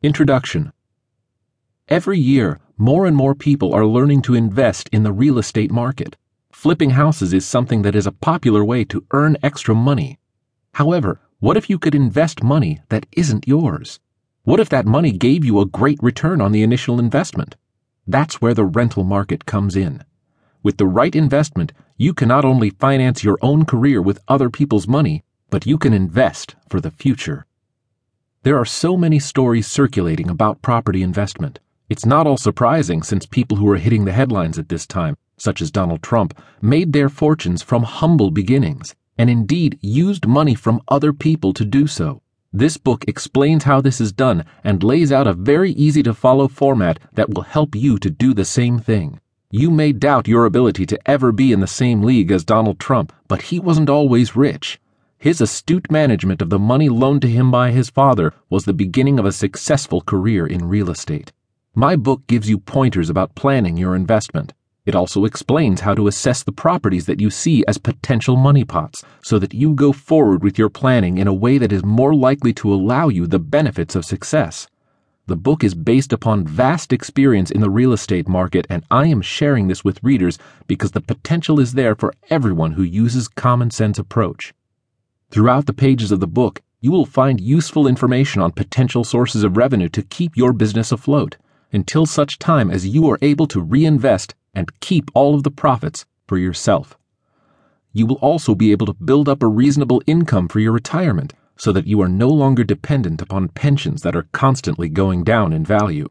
Introduction Every year, more and more people are learning to invest in the real estate market. Flipping houses is something that is a popular way to earn extra money. However, what if you could invest money that isn't yours? What if that money gave you a great return on the initial investment? That's where the rental market comes in. With the right investment, you can not only finance your own career with other people's money, but you can invest for the future. There are so many stories circulating about property investment. It's not all surprising since people who are hitting the headlines at this time, such as Donald Trump, made their fortunes from humble beginnings, and indeed used money from other people to do so. This book explains how this is done and lays out a very easy to follow format that will help you to do the same thing. You may doubt your ability to ever be in the same league as Donald Trump, but he wasn't always rich. His astute management of the money loaned to him by his father was the beginning of a successful career in real estate. My book gives you pointers about planning your investment. It also explains how to assess the properties that you see as potential money pots so that you go forward with your planning in a way that is more likely to allow you the benefits of success. The book is based upon vast experience in the real estate market, and I am sharing this with readers because the potential is there for everyone who uses common sense approach. Throughout the pages of the book, you will find useful information on potential sources of revenue to keep your business afloat until such time as you are able to reinvest and keep all of the profits for yourself. You will also be able to build up a reasonable income for your retirement so that you are no longer dependent upon pensions that are constantly going down in value.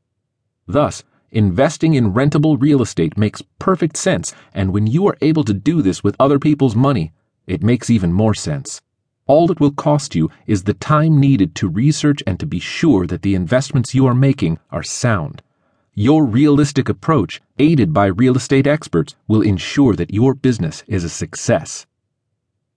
Thus, investing in rentable real estate makes perfect sense, and when you are able to do this with other people's money, it makes even more sense. All it will cost you is the time needed to research and to be sure that the investments you are making are sound. Your realistic approach, aided by real estate experts, will ensure that your business is a success.